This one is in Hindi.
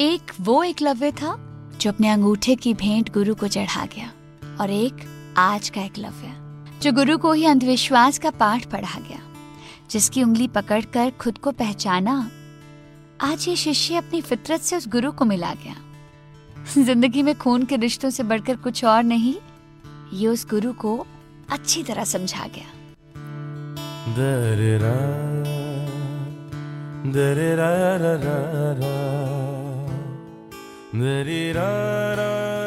एक वो एकलव्य था जो अपने अंगूठे की भेंट गुरु को चढ़ा गया और एक आज का एकलव्य जो गुरु को ही अंधविश्वास का पाठ पढ़ा गया जिसकी उंगली पकड़कर खुद को पहचाना। आज ये शिष्य अपनी फितरत से उस गुरु को मिला गया। ज़िंदगी में खून के रिश्तों से बढ़कर कुछ और नहीं ये उस गुरु को अच्छी तरह समझा गया। दररा, दररा, रा, रा, रा, दररा, रा, da da da